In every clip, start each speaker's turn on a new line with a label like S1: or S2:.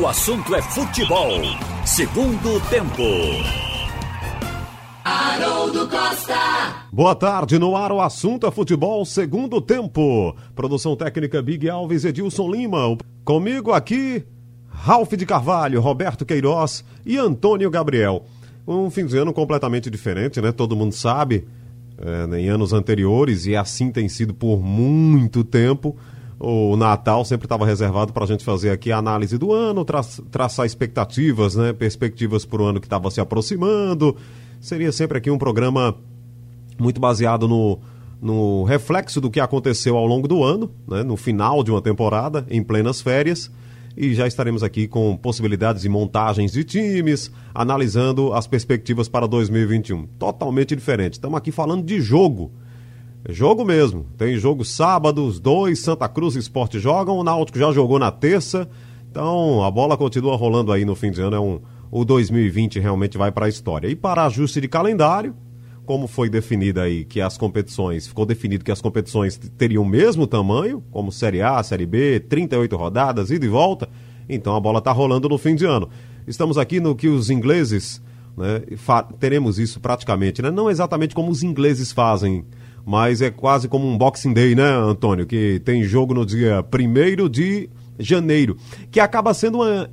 S1: O assunto é futebol. Segundo tempo.
S2: Haroldo Costa.
S3: Boa tarde, no ar o assunto é futebol, segundo tempo. Produção técnica Big Alves Edilson Lima. Comigo aqui, Ralph de Carvalho, Roberto Queiroz e Antônio Gabriel. Um fim de ano completamente diferente, né? Todo mundo sabe, é, em anos anteriores, e assim tem sido por muito tempo. O Natal sempre estava reservado para a gente fazer aqui a análise do ano, tra traçar expectativas, né? Perspectivas para o ano que estava se aproximando. Seria sempre aqui um programa muito baseado no, no reflexo do que aconteceu ao longo do ano, né? no final de uma temporada, em plenas férias e já estaremos aqui com possibilidades de montagens de times, analisando as perspectivas para 2021. Totalmente diferente. Estamos aqui falando de jogo. Jogo mesmo. Tem jogo sábado, os dois, Santa Cruz e Esporte jogam, o Náutico já jogou na terça. Então a bola continua rolando aí no fim de ano. É um, o 2020 realmente vai para a história. E para ajuste de calendário, como foi definida aí que as competições, ficou definido que as competições teriam o mesmo tamanho, como Série A, Série B, 38 rodadas, ida e volta, então a bola está rolando no fim de ano. Estamos aqui no que os ingleses, né, teremos isso praticamente, né? não exatamente como os ingleses fazem, mas é quase como um Boxing Day, né, Antônio? Que tem jogo no dia 1 de janeiro, que acaba sendo uma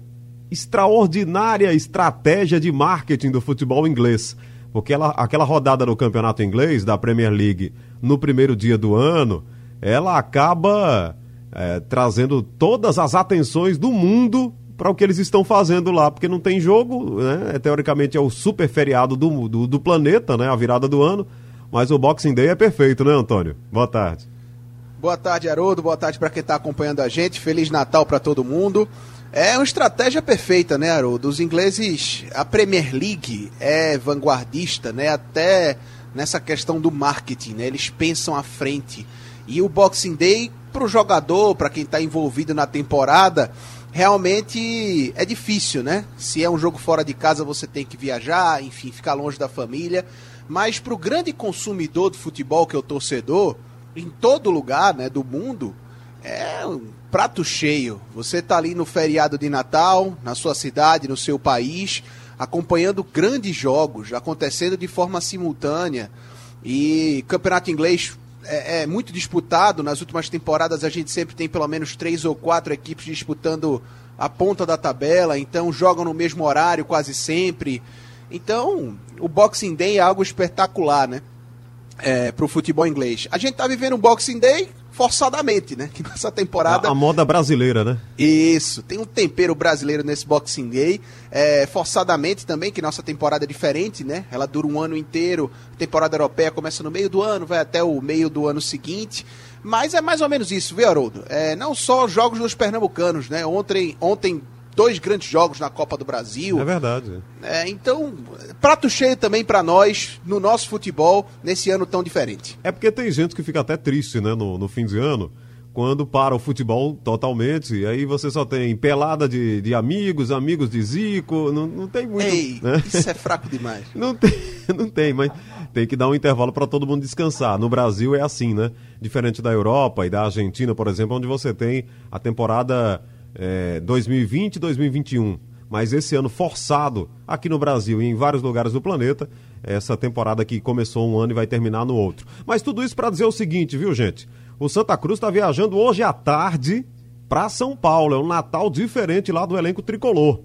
S3: extraordinária estratégia de marketing do futebol inglês porque ela, aquela rodada no campeonato inglês, da Premier League, no primeiro dia do ano, ela acaba é, trazendo todas as atenções do mundo para o que eles estão fazendo lá, porque não tem jogo, né? É, teoricamente é o super feriado do, do, do planeta, né? A virada do ano. Mas o Boxing Day é perfeito, né, Antônio? Boa tarde.
S4: Boa tarde, Haroldo. Boa tarde para quem está acompanhando a gente. Feliz Natal para todo mundo. É uma estratégia perfeita, né, Haroldo? Os ingleses, a Premier League é vanguardista, né? Até nessa questão do marketing, né? Eles pensam à frente. E o Boxing Day, para o jogador, para quem está envolvido na temporada, realmente é difícil, né? Se é um jogo fora de casa, você tem que viajar, enfim, ficar longe da família. Mas para o grande consumidor do futebol, que é o torcedor, em todo lugar né, do mundo, é um prato cheio. Você está ali no feriado de Natal, na sua cidade, no seu país, acompanhando grandes jogos acontecendo de forma simultânea. E campeonato inglês é, é, muito disputado. Nas últimas temporadas a gente sempre tem pelo menos três ou quatro equipes disputando a ponta da tabela, então jogam no mesmo horário quase sempre. Então, o Boxing Day é algo espetacular, né? É, para o futebol inglês. A gente está vivendo um Boxing Day forçadamente, né? Que nessa temporada.
S3: A, a, moda brasileira, né?
S4: Isso, tem um tempero brasileiro nesse Boxing Day. É, forçadamente também, que nossa temporada é diferente, né? Ela dura um ano inteiro. A temporada europeia começa no meio do ano, vai até o meio do ano seguinte. Mas é mais ou menos isso, viu, Haroldo? É, não só jogos dos pernambucanos, né? Ontem, ontem dois grandes jogos na Copa do Brasil.
S3: É verdade.
S4: É, então, prato cheio também para nós, no nosso futebol, nesse ano tão diferente.
S3: É porque tem gente que fica até triste, né, no, no fim de ano, quando para o futebol totalmente, e aí você só tem pelada de, de amigos, amigos de Zico, não, não tem muito.
S4: Ei, né? isso é fraco demais.
S3: não, tem, não tem, mas tem que dar um intervalo para todo mundo descansar. No Brasil é assim, né? Diferente da Europa e da Argentina, por exemplo, onde você tem a temporada é, 2020 e 2021. Mas esse ano forçado aqui no Brasil e em vários lugares do planeta, essa temporada que começou um ano e vai terminar no outro. Mas tudo isso para dizer o seguinte, viu, gente? O Santa Cruz está viajando hoje à tarde para São Paulo. É um Natal diferente lá do elenco tricolor.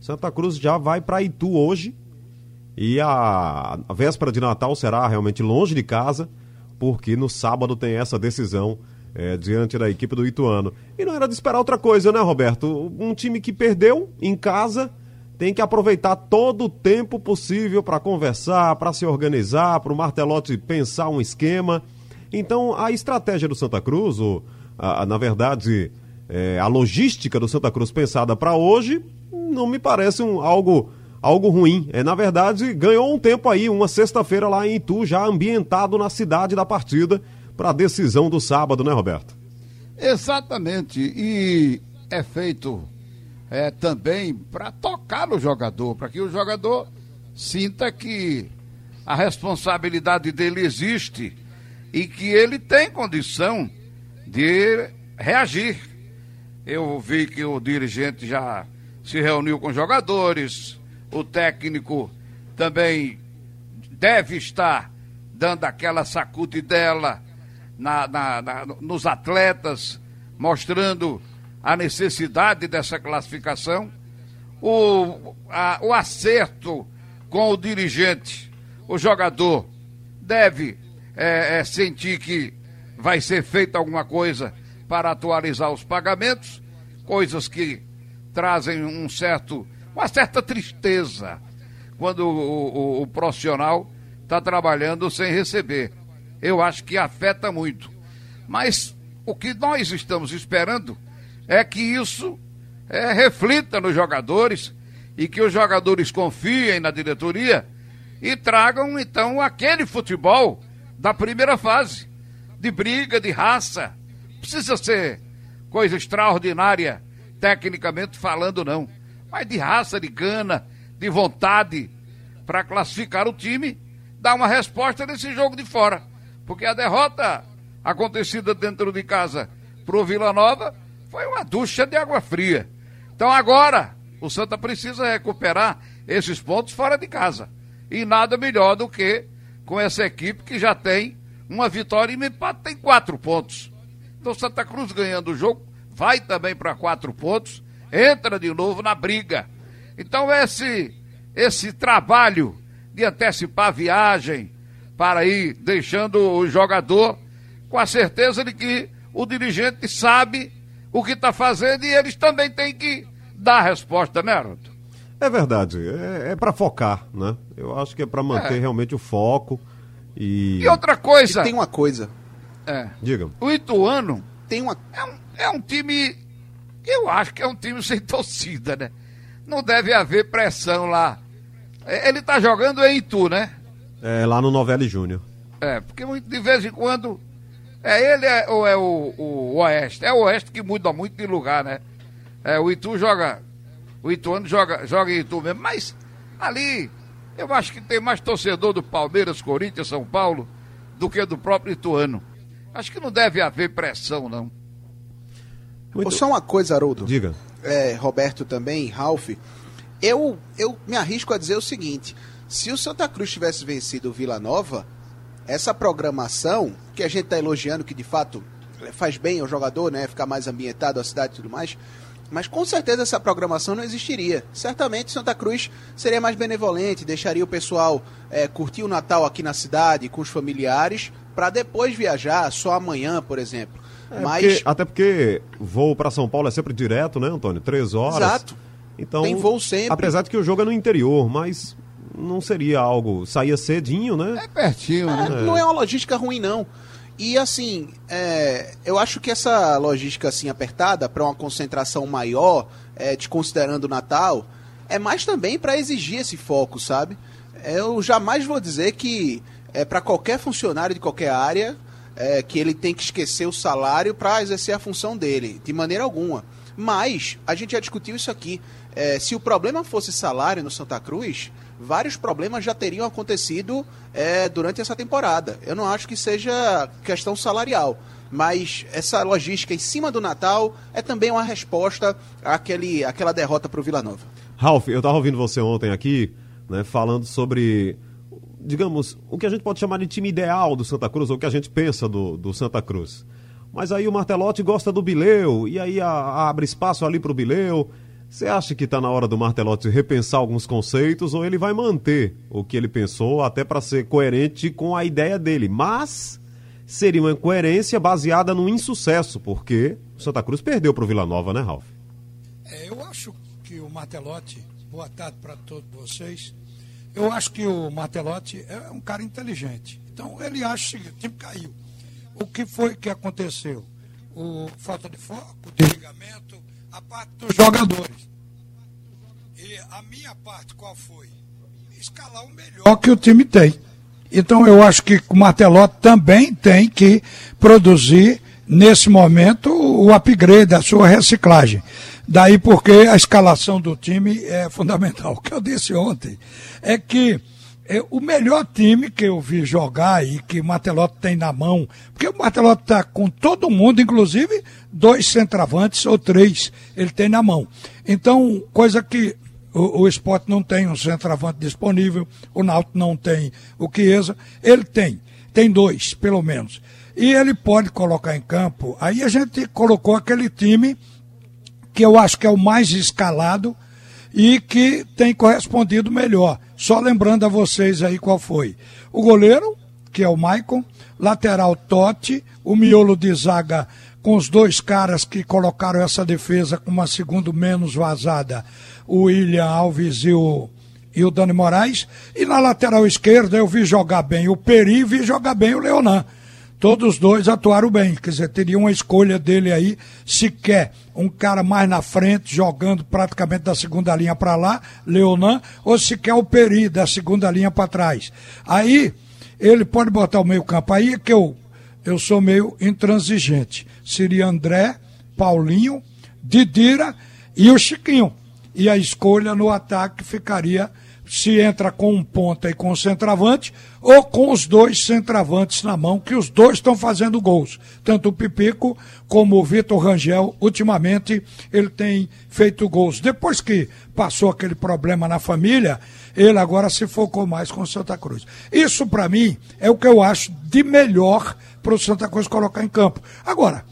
S3: Santa Cruz já vai para Itu hoje. E a, a véspera de Natal será realmente longe de casa, porque no sábado tem essa decisão é, diante da equipe do Ituano. E não era de esperar outra coisa, né, Roberto? Um time que perdeu em casa tem que aproveitar todo o tempo possível para conversar, para se organizar, para o Martelotti pensar um esquema. Então, a estratégia do Santa Cruz, ou, a, a, na verdade, é, a logística do Santa Cruz pensada para hoje, não me parece um, algo algo ruim. É, na verdade, ganhou um tempo aí, uma sexta-feira lá em Itu, já ambientado na cidade da partida para a decisão do sábado, né, Roberto?
S5: Exatamente. E é feito é, também para tocar no jogador, para que o jogador sinta que a responsabilidade dele existe e que ele tem condição de reagir. Eu vi que o dirigente já se reuniu com jogadores, o técnico também deve estar dando aquela sacudidela na, na, na, nos atletas, mostrando a necessidade dessa classificação, o, a, o acerto com o dirigente, o jogador deve é, é, sentir que vai ser feita alguma coisa para atualizar os pagamentos, coisas que trazem um certo, uma certa tristeza quando o, o, o profissional está trabalhando sem receber. Eu acho que afeta muito. Mas o que nós estamos esperando é que isso é, reflita nos jogadores e que os jogadores confiem na diretoria e tragam então aquele futebol da primeira fase, de briga, de raça. Precisa ser coisa extraordinária, tecnicamente falando, não. Mas de raça, de gana, de vontade para classificar o time, dar uma resposta nesse jogo de fora. Porque a derrota acontecida dentro de casa pro Vila Nova foi uma ducha de água fria. Então agora o Santa precisa recuperar esses pontos fora de casa. E nada melhor do que com essa equipe que já tem uma vitória e um empate tem quatro pontos. Então Santa Cruz ganhando o jogo vai também para quatro pontos, entra de novo na briga. Então esse esse trabalho de antecipar a viagem para ir deixando o jogador com a certeza de que o dirigente sabe o que está fazendo e eles também têm que dar a resposta, né, Aruto?
S3: É verdade, é, é para focar, né? Eu acho que é para manter é. realmente o foco e...
S5: E outra coisa...
S4: E tem uma coisa.
S5: É.
S3: Diga.
S5: O Ituano tem uma... É um, é um time... Eu acho que é um time sem torcida, né? Não deve haver pressão lá. É, ele tá jogando em Itu, né?
S3: É, lá no Novelli Júnior.
S5: É, porque de vez em quando... É ele é, ou é o, o Oeste? É o Oeste que muda muito de lugar, né? É, o Itu joga. O Ituano joga, joga em Itu mesmo. Mas ali, eu acho que tem mais torcedor do Palmeiras, Corinthians, São Paulo, do que do próprio Ituano. Acho que não deve haver pressão, não.
S4: Muito... Só uma coisa, Haroldo.
S3: Diga.
S4: É, Roberto também, Ralph. Eu, eu me arrisco a dizer o seguinte: se o Santa Cruz tivesse vencido o Vila Nova, essa programação, que a gente está elogiando, que de fato faz bem ao jogador, né? Ficar mais ambientado a cidade e tudo mais mas com certeza essa programação não existiria. Certamente Santa Cruz seria mais benevolente, deixaria o pessoal é, curtir o Natal aqui na cidade com os familiares, para depois viajar só amanhã, por exemplo.
S3: É, mas... Porque, até porque voo para São Paulo é sempre direto, né, Antônio? Três horas.
S4: Exato.
S3: Então,
S4: Tem voo sempre.
S3: Apesar de que o jogo é no interior, mas não seria algo. Saía cedinho, né?
S5: É pertinho,
S4: é,
S5: né?
S4: Não é uma logística ruim, não. E assim, é, eu acho que essa logística assim apertada para uma concentração maior, é, desconsiderando o Natal, é mais também para exigir esse foco, sabe? Eu jamais vou dizer que é para qualquer funcionário de qualquer área é, que ele tem que esquecer o salário para exercer a função dele, de maneira alguma. Mas a gente já discutiu isso aqui. É, se o problema fosse salário no Santa Cruz, vários problemas já teriam acontecido é, durante essa temporada. Eu não acho que seja questão salarial, mas essa logística em cima do Natal é também uma resposta àquele, àquela derrota para o Vila Nova.
S3: Ralf, eu estava ouvindo você ontem aqui, né, falando sobre, digamos, o que a gente pode chamar de time ideal do Santa Cruz, ou o que a gente pensa do, do Santa Cruz. Mas aí o Martelotti gosta do Bileu, e aí a, a abre espaço ali para o Bileu. Você acha que está na hora do Martelotti repensar alguns conceitos ou ele vai manter o que ele pensou até para ser coerente com a ideia dele? Mas seria uma incoerência baseada no insucesso, porque o Santa Cruz perdeu para o Vila Nova, né, Ralf?
S6: É, eu acho que o Martelotti, boa tarde para todos vocês. Eu acho que o Martelotti é um cara inteligente. Então ele acha que o time caiu. O que foi que aconteceu? O falta de foco, desligamento, a parte dos jogadores. E a minha parte qual foi? Escalar o melhor que o time tem. Então eu acho que o Martelotti também tem que produzir nesse momento o upgrade, a sua reciclagem. Daí porque a escalação do time é fundamental. O que eu disse ontem é que é o melhor time que eu vi jogar e que o Martelotti tem na mão, porque o Martelotti está com todo mundo, inclusive dois centravantes ou três, ele tem na mão. Então, coisa que o, o esporte não tem um centroavante disponível, o Náutico não tem o Chiesa, ele tem, tem dois, pelo menos. E ele pode colocar em campo, aí a gente colocou aquele time que eu acho que é o mais escalado e que tem correspondido melhor. Só lembrando a vocês aí qual foi. O goleiro, que é o Maicon, lateral Totti, o miolo de zaga com os dois caras que colocaram essa defesa com uma segunda menos vazada, o William Alves e o, e o Dani Moraes. E na lateral esquerda eu vi jogar bem o Peri e vi jogar bem o Leonan todos dois atuaram bem. Quer dizer, teria uma escolha dele aí, se quer um cara mais na frente, jogando praticamente da segunda linha para lá, Leonan, ou se quer o Peri da segunda linha para trás. Aí, ele pode botar o meio-campo. Aí é que eu, eu sou meio intransigente. Seria André, Paulinho, Didira e o Chiquinho. E a escolha no ataque ficaria se entra com um ponta e com um centroavante, ou com os dois centravantes na mão, que os dois estão fazendo gols. Tanto o Pipico como o Vitor Rangel, ultimamente, ele tem feito gols. Depois que passou aquele problema na família, ele agora se focou mais com o Santa Cruz. Isso, para mim, é o que eu acho de melhor para o Santa Cruz colocar em campo. Agora,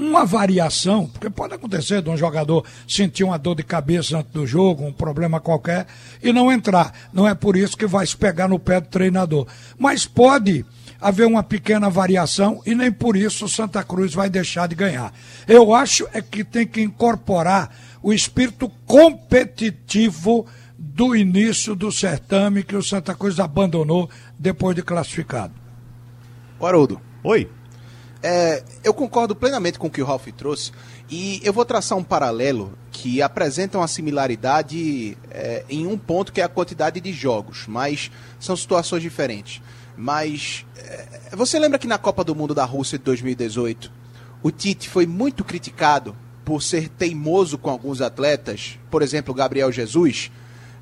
S6: uma variação, porque pode acontecer de um jogador sentir uma dor de cabeça antes do jogo, um problema qualquer, e não entrar. Não é por isso que vai se pegar no pé do treinador. Mas pode haver uma pequena variação e nem por isso o Santa Cruz vai deixar de ganhar. Eu acho é que tem que incorporar o espírito competitivo do início do certame que o Santa Cruz abandonou depois de classificado.
S4: Haroldo.
S3: Oi.
S4: É, eu concordo plenamente com o que o Ralph trouxe e eu vou traçar um paralelo que apresenta uma similaridade é, em um ponto que é a quantidade de jogos, mas são situações diferentes. Mas é, você lembra que na Copa do Mundo da Rússia de 2018 o Tite foi muito criticado por ser teimoso com alguns atletas, por exemplo, Gabriel Jesus.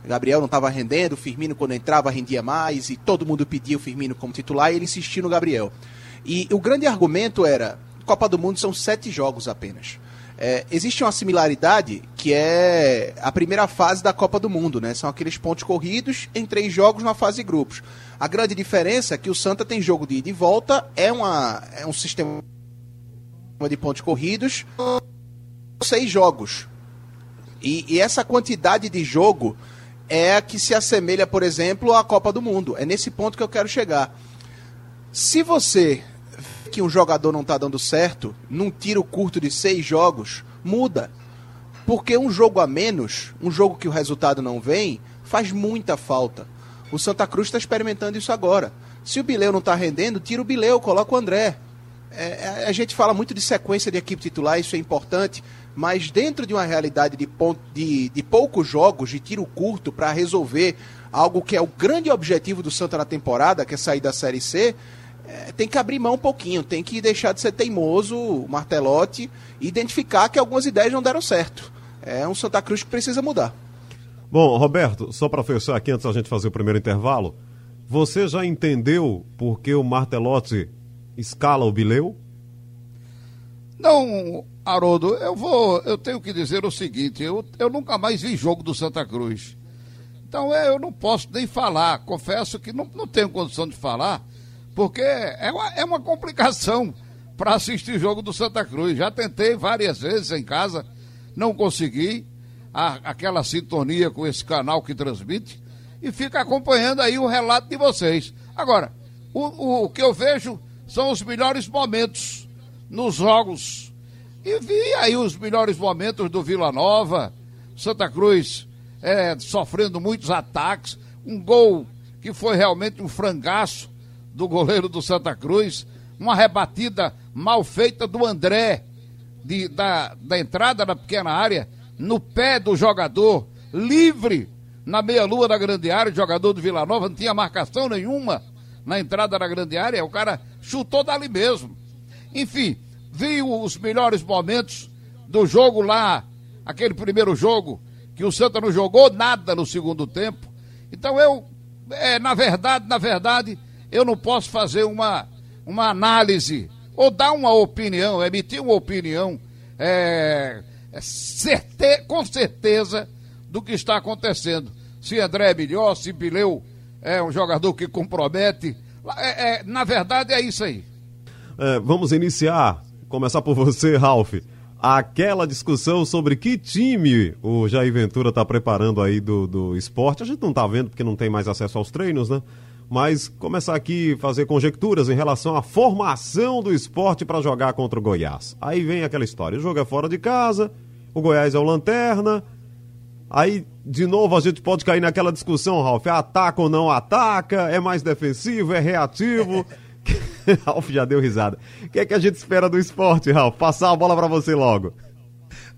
S4: Gabriel não estava rendendo, Firmino quando entrava rendia mais e todo mundo pedia o Firmino como titular e ele insistiu no Gabriel. E o grande argumento era: Copa do Mundo são sete jogos apenas. É, existe uma similaridade que é a primeira fase da Copa do Mundo, né? São aqueles pontos corridos em três jogos na fase de grupos. A grande diferença é que o Santa tem jogo de ida e volta, é, uma, é um sistema de pontos corridos, seis jogos. E, e essa quantidade de jogo é a que se assemelha, por exemplo, à Copa do Mundo. É nesse ponto que eu quero chegar. Se você que um jogador não está dando certo, num tiro curto de seis jogos, muda. Porque um jogo a menos, um jogo que o resultado não vem, faz muita falta. O Santa Cruz está experimentando isso agora. Se o Bileu não está rendendo, tira o Bileu, coloca o André. É, é, a gente fala muito de sequência de equipe titular, isso é importante, mas dentro de uma realidade de, ponto, de, de poucos jogos, de tiro curto, para resolver algo que é o grande objetivo do Santa na temporada, que é sair da Série C, é, tem que abrir mão um pouquinho, tem que deixar de ser teimoso, martelote, e identificar que algumas ideias não deram certo. É um Santa Cruz que precisa mudar.
S3: Bom, Roberto, só para fechar aqui antes da gente fazer o primeiro intervalo, você já entendeu por que o Martelotti escala o Bileu?
S5: Não, Haroldo, eu vou, eu tenho que dizer o seguinte, eu, eu nunca mais vi jogo do Santa Cruz. Então é, eu não posso nem falar, confesso que não, não tenho condição de falar, porque é uma, é uma complicação para assistir jogo do Santa Cruz. Já tentei várias vezes em casa, não consegui a, aquela sintonia com esse canal que transmite e fica acompanhando aí o relato de vocês. Agora, o, o, o que eu vejo são os melhores momentos nos jogos. E vi aí os melhores momentos do Vila Nova, Santa Cruz é, sofrendo muitos ataques, um gol que foi realmente um frangaço do goleiro do Santa Cruz, uma rebatida mal feita do André, de, da, da entrada na pequena área, no pé do jogador, livre na meia-lua da grande área, jogador do Vila Nova, não tinha marcação nenhuma na entrada da grande área, o cara chutou dali mesmo. Enfim, viu os melhores momentos do jogo lá, aquele primeiro jogo, que o Santa não jogou nada no segundo tempo. Então eu é, na verdade, na verdade, eu não posso fazer uma, uma análise ou dar uma opinião, emitir uma opinião é, é certe, com certeza do que está acontecendo. Se André é melhor, se Bileu é um jogador que compromete. É, é, na verdade, é isso aí.
S3: É, vamos iniciar, começar por você, Ralf. Aquela discussão sobre que time o Jair Ventura está preparando aí do, do esporte. A gente não está vendo porque não tem mais acesso aos treinos, né? Mas começar aqui fazer conjecturas em relação à formação do esporte para jogar contra o Goiás. Aí vem aquela história: o jogo é fora de casa, o Goiás é o lanterna. Aí, de novo, a gente pode cair naquela discussão, Ralf: ataca ou não ataca? É mais defensivo? É reativo? Ralf já deu risada. O que é que a gente espera do esporte, Ralf? Passar a bola para você logo.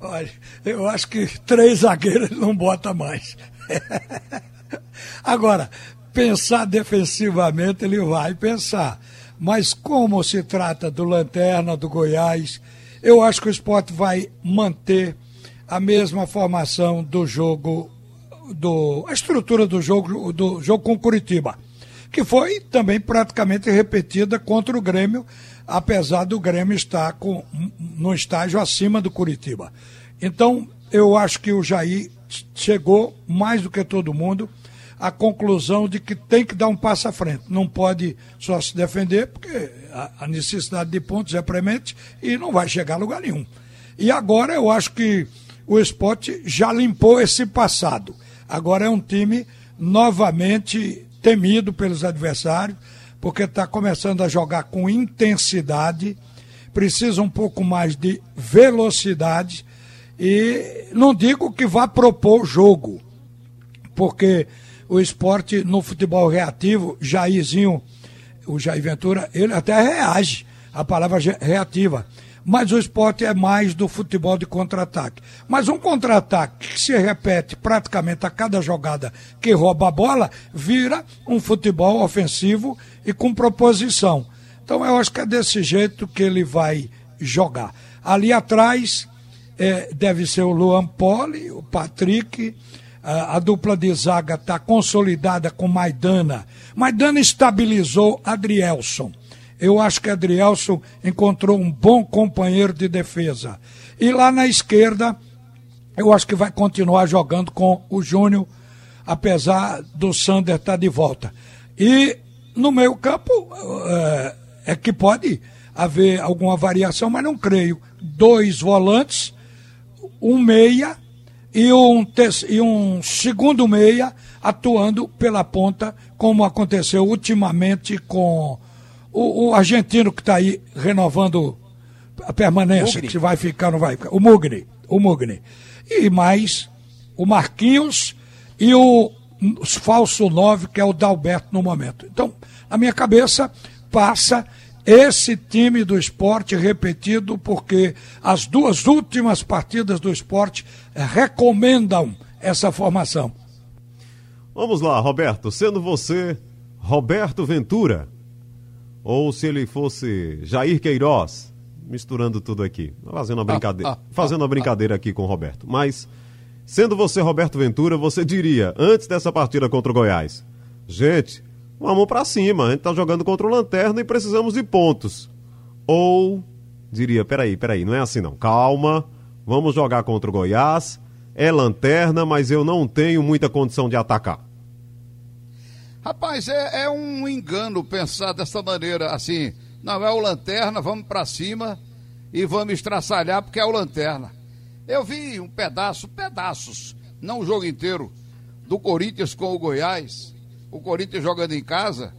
S6: Olha, eu acho que três zagueiros não bota mais. Agora, pensar defensivamente ele vai pensar. Mas como se trata do Lanterna, do Goiás, eu acho que o esporte vai manter a mesma formação do jogo, do, a estrutura do jogo, do jogo com Curitiba que foi também praticamente repetida contra o Grêmio, apesar do Grêmio estar com, no estágio acima do Curitiba. Então, eu acho que o Jair chegou, mais do que todo mundo, à conclusão de que tem que dar um passo à frente. Não pode só se defender, porque a, a necessidade de pontos é premente e não vai chegar a lugar nenhum. E agora eu acho que o esporte já limpou esse passado. Agora é um time novamente temido pelos adversários, porque está começando a jogar com intensidade, precisa um pouco mais de velocidade e não digo que vá propor o jogo, porque o esporte no futebol reativo, Jairzinho, o Jair Ventura, ele até reage à palavra reativa mas o esporte é mais do futebol de contra-ataque. Mas um contra-ataque que se repete praticamente a cada jogada que rouba a bola, vira um futebol ofensivo e com proposição. Então eu acho que é desse jeito que ele vai jogar. Ali atrás é, deve ser o Luan Poli, o Patrick, a, a dupla de zaga está consolidada com Maidana. Maidana estabilizou Adrielson. Eu acho que Adrielson encontrou um bom companheiro de defesa. E lá na esquerda, eu acho que vai continuar jogando com o Júnior, apesar do Sander estar tá de volta. E no meio campo é, é que pode haver alguma variação, mas não creio. Dois volantes, um meia e um, e um segundo meia atuando pela ponta, como aconteceu ultimamente com o, o argentino que está aí renovando a permanência, Mugni. que vai ficar, não vai ficar. O Mugni. O Mugni. E mais o Marquinhos e o, o falso 9, que é o Dalberto no momento. Então, na minha cabeça, passa esse time do esporte repetido, porque as duas últimas partidas do esporte recomendam essa formação.
S3: Vamos lá, Roberto. Sendo você Roberto Ventura, ou se ele fosse Jair Queiroz, misturando tudo aqui, fazendo uma brincadeira, ah, ah, fazendo uma brincadeira aqui com o Roberto. Mas, sendo você Roberto Ventura, você diria, antes dessa partida contra o Goiás, gente, vamos para cima, a gente tá jogando contra o Lanterna e precisamos de pontos. Ou, diria, peraí, peraí, não é assim não, calma, vamos jogar contra o Goiás, é Lanterna, mas eu não tenho muita condição de atacar.
S5: Rapaz, é, é um engano pensar dessa maneira, assim, não é o Lanterna, vamos para cima e vamos estraçalhar porque é o Lanterna. Eu vi um pedaço, pedaços, não o jogo inteiro, do Corinthians com o Goiás, o Corinthians jogando em casa,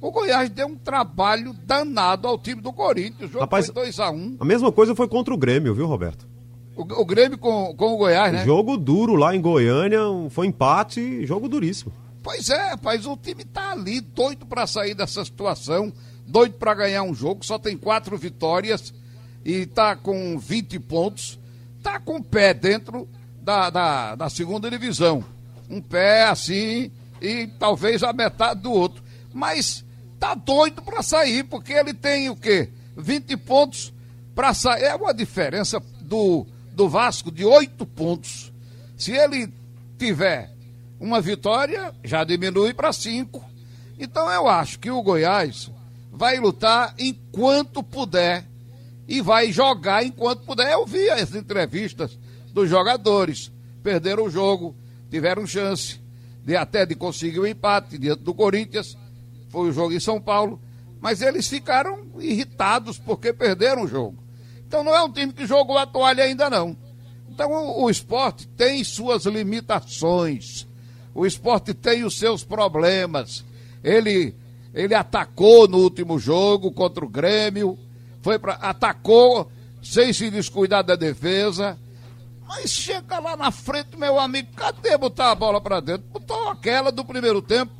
S5: o Goiás deu um trabalho danado ao time do Corinthians. O jogo Rapaz, foi 2x1. Um.
S3: A mesma coisa foi contra o Grêmio, viu, Roberto?
S5: O, o Grêmio com, com o Goiás, né?
S3: Jogo duro lá em Goiânia, foi empate, jogo duríssimo.
S5: Pois é, rapaz, o time tá ali doido para sair dessa situação, doido para ganhar um jogo, só tem quatro vitórias e tá com 20 pontos, tá com o pé dentro da, da, da segunda divisão. Um pé assim e talvez a metade do outro. Mas tá doido para sair, porque ele tem o quê? 20 pontos para sair. É uma diferença do, do Vasco de 8 pontos. Se ele tiver Uma vitória já diminui para cinco. Então eu acho que o Goiás vai lutar enquanto puder e vai jogar enquanto puder. Eu vi as entrevistas dos jogadores. Perderam o jogo, tiveram chance de até de conseguir o um empate diante do Corinthians. Foi o jogo em São Paulo. Mas eles ficaram irritados porque perderam o jogo. Então não é um time que jogou a toalha ainda não. Então o, o esporte tem suas limitações. O esporte tem os seus problemas. Ele, ele atacou no último jogo contra o Grêmio, foi para atacou sem se descuidar da defesa. Mas chega lá na frente, meu amigo, cadê botar a bola para dentro? Botou aquela do primeiro tempo,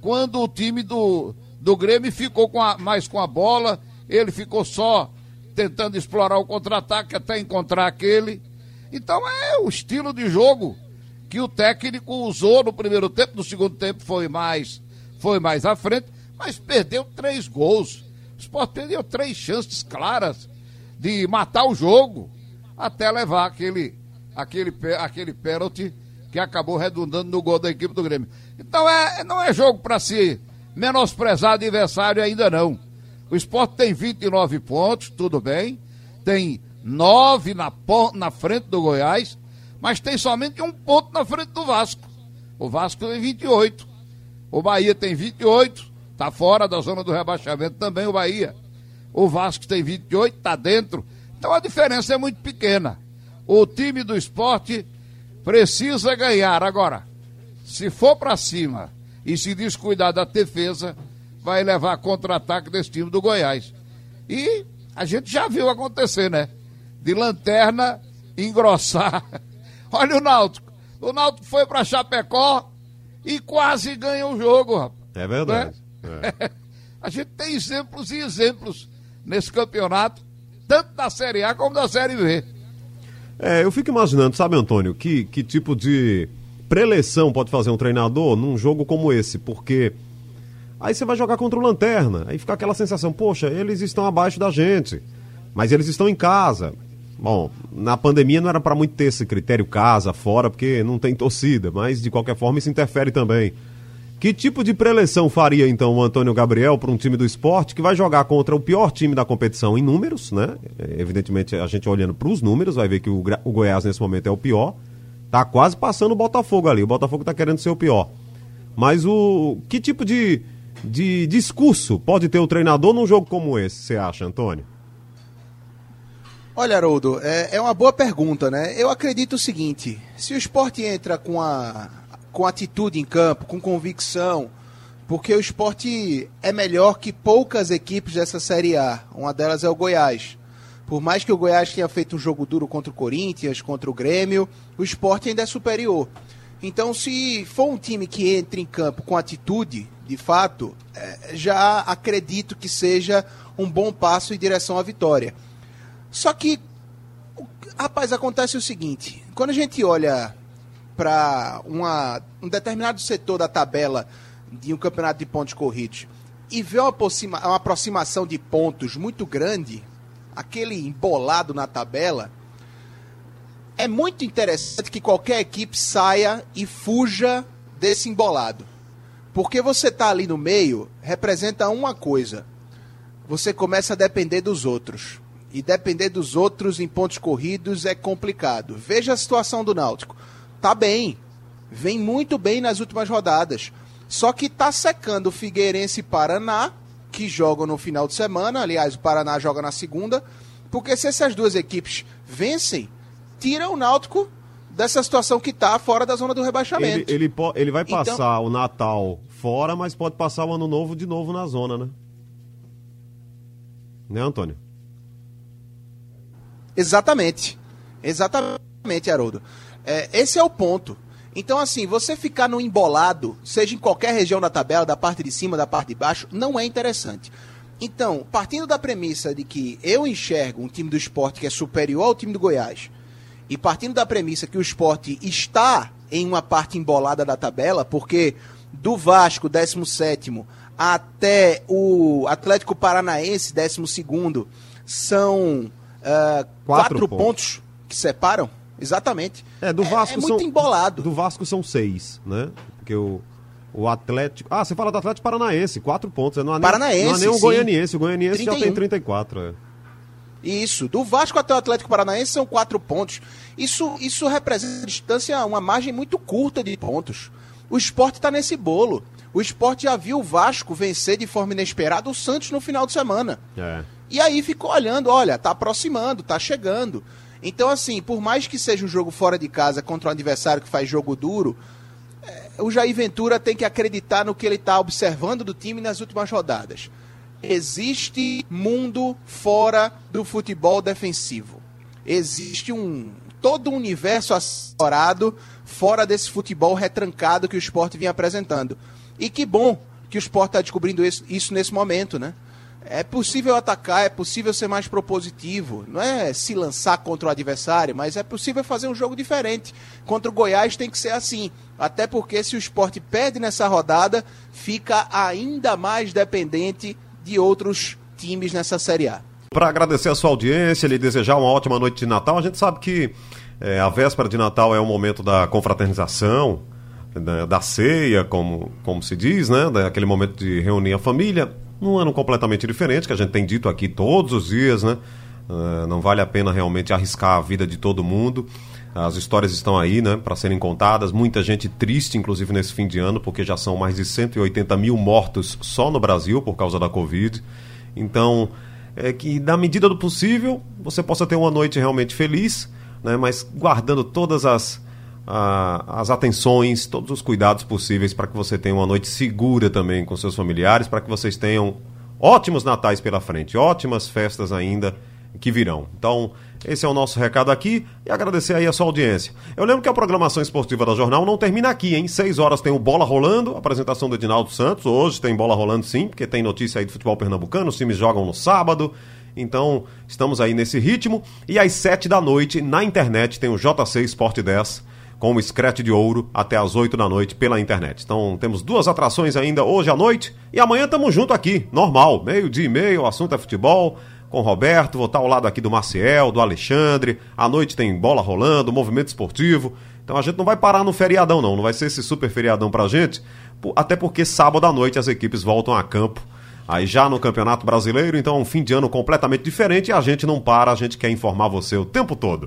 S5: quando o time do, do Grêmio ficou com a, mais com a bola, ele ficou só tentando explorar o contra-ataque até encontrar aquele. Então é o estilo de jogo que o técnico usou no primeiro tempo, no segundo tempo foi mais, foi mais à frente, mas perdeu três gols. O Sport perdeu três chances claras de matar o jogo até levar aquele, aquele, aquele pênalti que acabou redundando no gol da equipe do Grêmio. Então é, não é jogo para se menosprezar adversário ainda não. O esporte tem 29 pontos, tudo bem. Tem nove na, na frente do Goiás, mas tem somente um ponto na frente do Vasco. O Vasco tem 28. O Bahia tem 28, está fora da zona do rebaixamento também o Bahia. O Vasco tem 28, está dentro. Então a diferença é muito pequena. O time do esporte precisa ganhar. Agora, se for para cima e se descuidar da defesa, vai levar contra-ataque desse time do Goiás. E a gente já viu acontecer, né? De lanterna engrossar. Olha o Náutico. O Náutico foi para Chapecó e quase ganha o jogo, rapaz.
S3: É verdade. Né? É.
S5: a gente tem exemplos e exemplos nesse campeonato, tanto da Série A como da Série B.
S3: É, eu fico imaginando, sabe, Antônio, que, que tipo de preleção pode fazer um treinador num jogo como esse, porque Aí você vai jogar contra o Lanterna, aí fica aquela sensação, poxa, eles estão abaixo da gente, mas eles estão em casa. Bom, na pandemia não era para muito ter esse critério casa, fora, porque não tem torcida, mas de qualquer forma isso interfere também. Que tipo de preleção faria então o Antônio Gabriel para um time do esporte que vai jogar contra o pior time da competição em números, né? É, evidentemente a gente olhando para os números vai ver que o, o Goiás nesse momento é o pior. Tá quase passando o Botafogo ali. O Botafogo tá querendo ser o pior. Mas o que tipo de de discurso pode ter o treinador num jogo como esse, você acha, Antônio?
S4: Olha, Haroldo, é, é uma boa pergunta, né? Eu acredito o seguinte: se o esporte entra com, a, com atitude em campo, com convicção, porque o esporte é melhor que poucas equipes dessa Série A. Uma delas é o Goiás. Por mais que o Goiás tenha feito um jogo duro contra o Corinthians, contra o Grêmio, o esporte ainda é superior. Então, se for um time que entra em campo com atitude, de fato, é, já acredito que seja um bom passo em direção à vitória. Só que, rapaz, acontece o seguinte: quando a gente olha para um determinado setor da tabela de um campeonato de pontos corridos e vê uma, aproxima, uma aproximação de pontos muito grande, aquele embolado na tabela, é muito interessante que qualquer equipe saia e fuja desse embolado. Porque você está ali no meio, representa uma coisa. Você começa a depender dos outros. E depender dos outros em pontos corridos é complicado. Veja a situação do Náutico. Tá bem. Vem muito bem nas últimas rodadas. Só que tá secando Figueirense e Paraná, que jogam no final de semana. Aliás, o Paraná joga na segunda. Porque se essas duas equipes vencem, tira o Náutico dessa situação que está fora da zona do rebaixamento.
S3: Ele, ele, ele vai então- passar então... o Natal fora, mas pode passar o Ano Novo de novo na zona, né? Né, Antônio?
S4: Exatamente. Exatamente, Haroldo. É, esse é o ponto. Então, assim, você ficar no embolado, seja em qualquer região da tabela, da parte de cima, da parte de baixo, não é interessante. Então, partindo da premissa de que eu enxergo um time do esporte que é superior ao time do Goiás, e partindo da premissa que o esporte está em uma parte embolada da tabela, porque do Vasco, 17, até o Atlético Paranaense, 12, são uh, quatro, quatro pontos. pontos. que separam. Exatamente.
S3: É, do Vasco
S4: é, é muito
S3: são,
S4: embolado.
S3: Do Vasco são seis, né? Porque o, o Atlético. Ah, você fala do Atlético Paranaense, quatro pontos. Não há nem,
S4: Paranaense,
S3: não há nem o
S4: sim.
S3: Goianiense. O Goianiense já
S4: 31.
S3: tem 34. É.
S4: Isso. Do Vasco até o Atlético Paranaense são quatro pontos. Isso, isso representa distância, uma margem muito curta de pontos. O esporte está nesse bolo. O esporte já viu o Vasco vencer de forma inesperada o Santos no final de semana.
S3: É.
S4: E aí ficou olhando, olha, tá aproximando, tá chegando. Então, assim, por mais que seja um jogo fora de casa contra um adversário que faz jogo duro, eh, o Jair Ventura tem que acreditar no que ele está observando do time nas últimas rodadas. Existe mundo fora do futebol defensivo. Existe um todo um universo assessorado fora desse futebol retrancado que o esporte vinha apresentando. E que bom que o esporte está descobrindo isso, isso nesse momento, né? É possível atacar, é possível ser mais propositivo. Não é se lançar contra o adversário, mas é possível fazer um jogo diferente. Contra o Goiás tem que ser assim. Até porque se o esporte perde nessa rodada, fica ainda mais dependente de outros times nessa Série A.
S3: Para agradecer a sua audiência, lhe desejar uma ótima noite de Natal. A gente sabe que é, a véspera de Natal é o momento da confraternização, da, da ceia, como, como se diz, né? Daquele momento de reunir a família. Num ano completamente diferente, que a gente tem dito aqui todos os dias, né? Uh, não vale a pena realmente arriscar a vida de todo mundo. As histórias estão aí, né, para serem contadas. Muita gente triste, inclusive nesse fim de ano, porque já são mais de 180 mil mortos só no Brasil por causa da Covid. Então, é que na medida do possível você possa ter uma noite realmente feliz, né, mas guardando todas as, as atenções, todos os cuidados possíveis para que você tenha uma noite segura também com seus familiares, para que vocês tenham ótimos natais pela frente, ótimas festas ainda que virão. Então, esse é o nosso recado aqui e agradecer aí a sua audiência. Eu lembro que a programação esportiva da Jornal não termina aqui, hein? Seis horas tem o Bola Rolando, apresentação do Edinaldo Santos. Hoje tem Bola Rolando sim, porque tem notícia aí do futebol pernambucano, os times jogam no sábado. Então, estamos aí nesse ritmo. E às sete da noite, na internet, tem o JC Sport 10 com o Scratch de Ouro até às 8 da noite pela internet. Então temos duas atrações ainda hoje à noite e amanhã estamos junto aqui, normal, meio dia e meio, o assunto é futebol, com Roberto, vou estar ao lado aqui do Maciel, do Alexandre, à noite tem bola rolando, movimento esportivo. Então a gente não vai parar no feriadão não, não vai ser esse super feriadão pra gente, até porque sábado à noite as equipes voltam a campo. Aí já no Campeonato Brasileiro, então é um fim de ano completamente diferente e a gente não para, a gente quer informar você o tempo todo.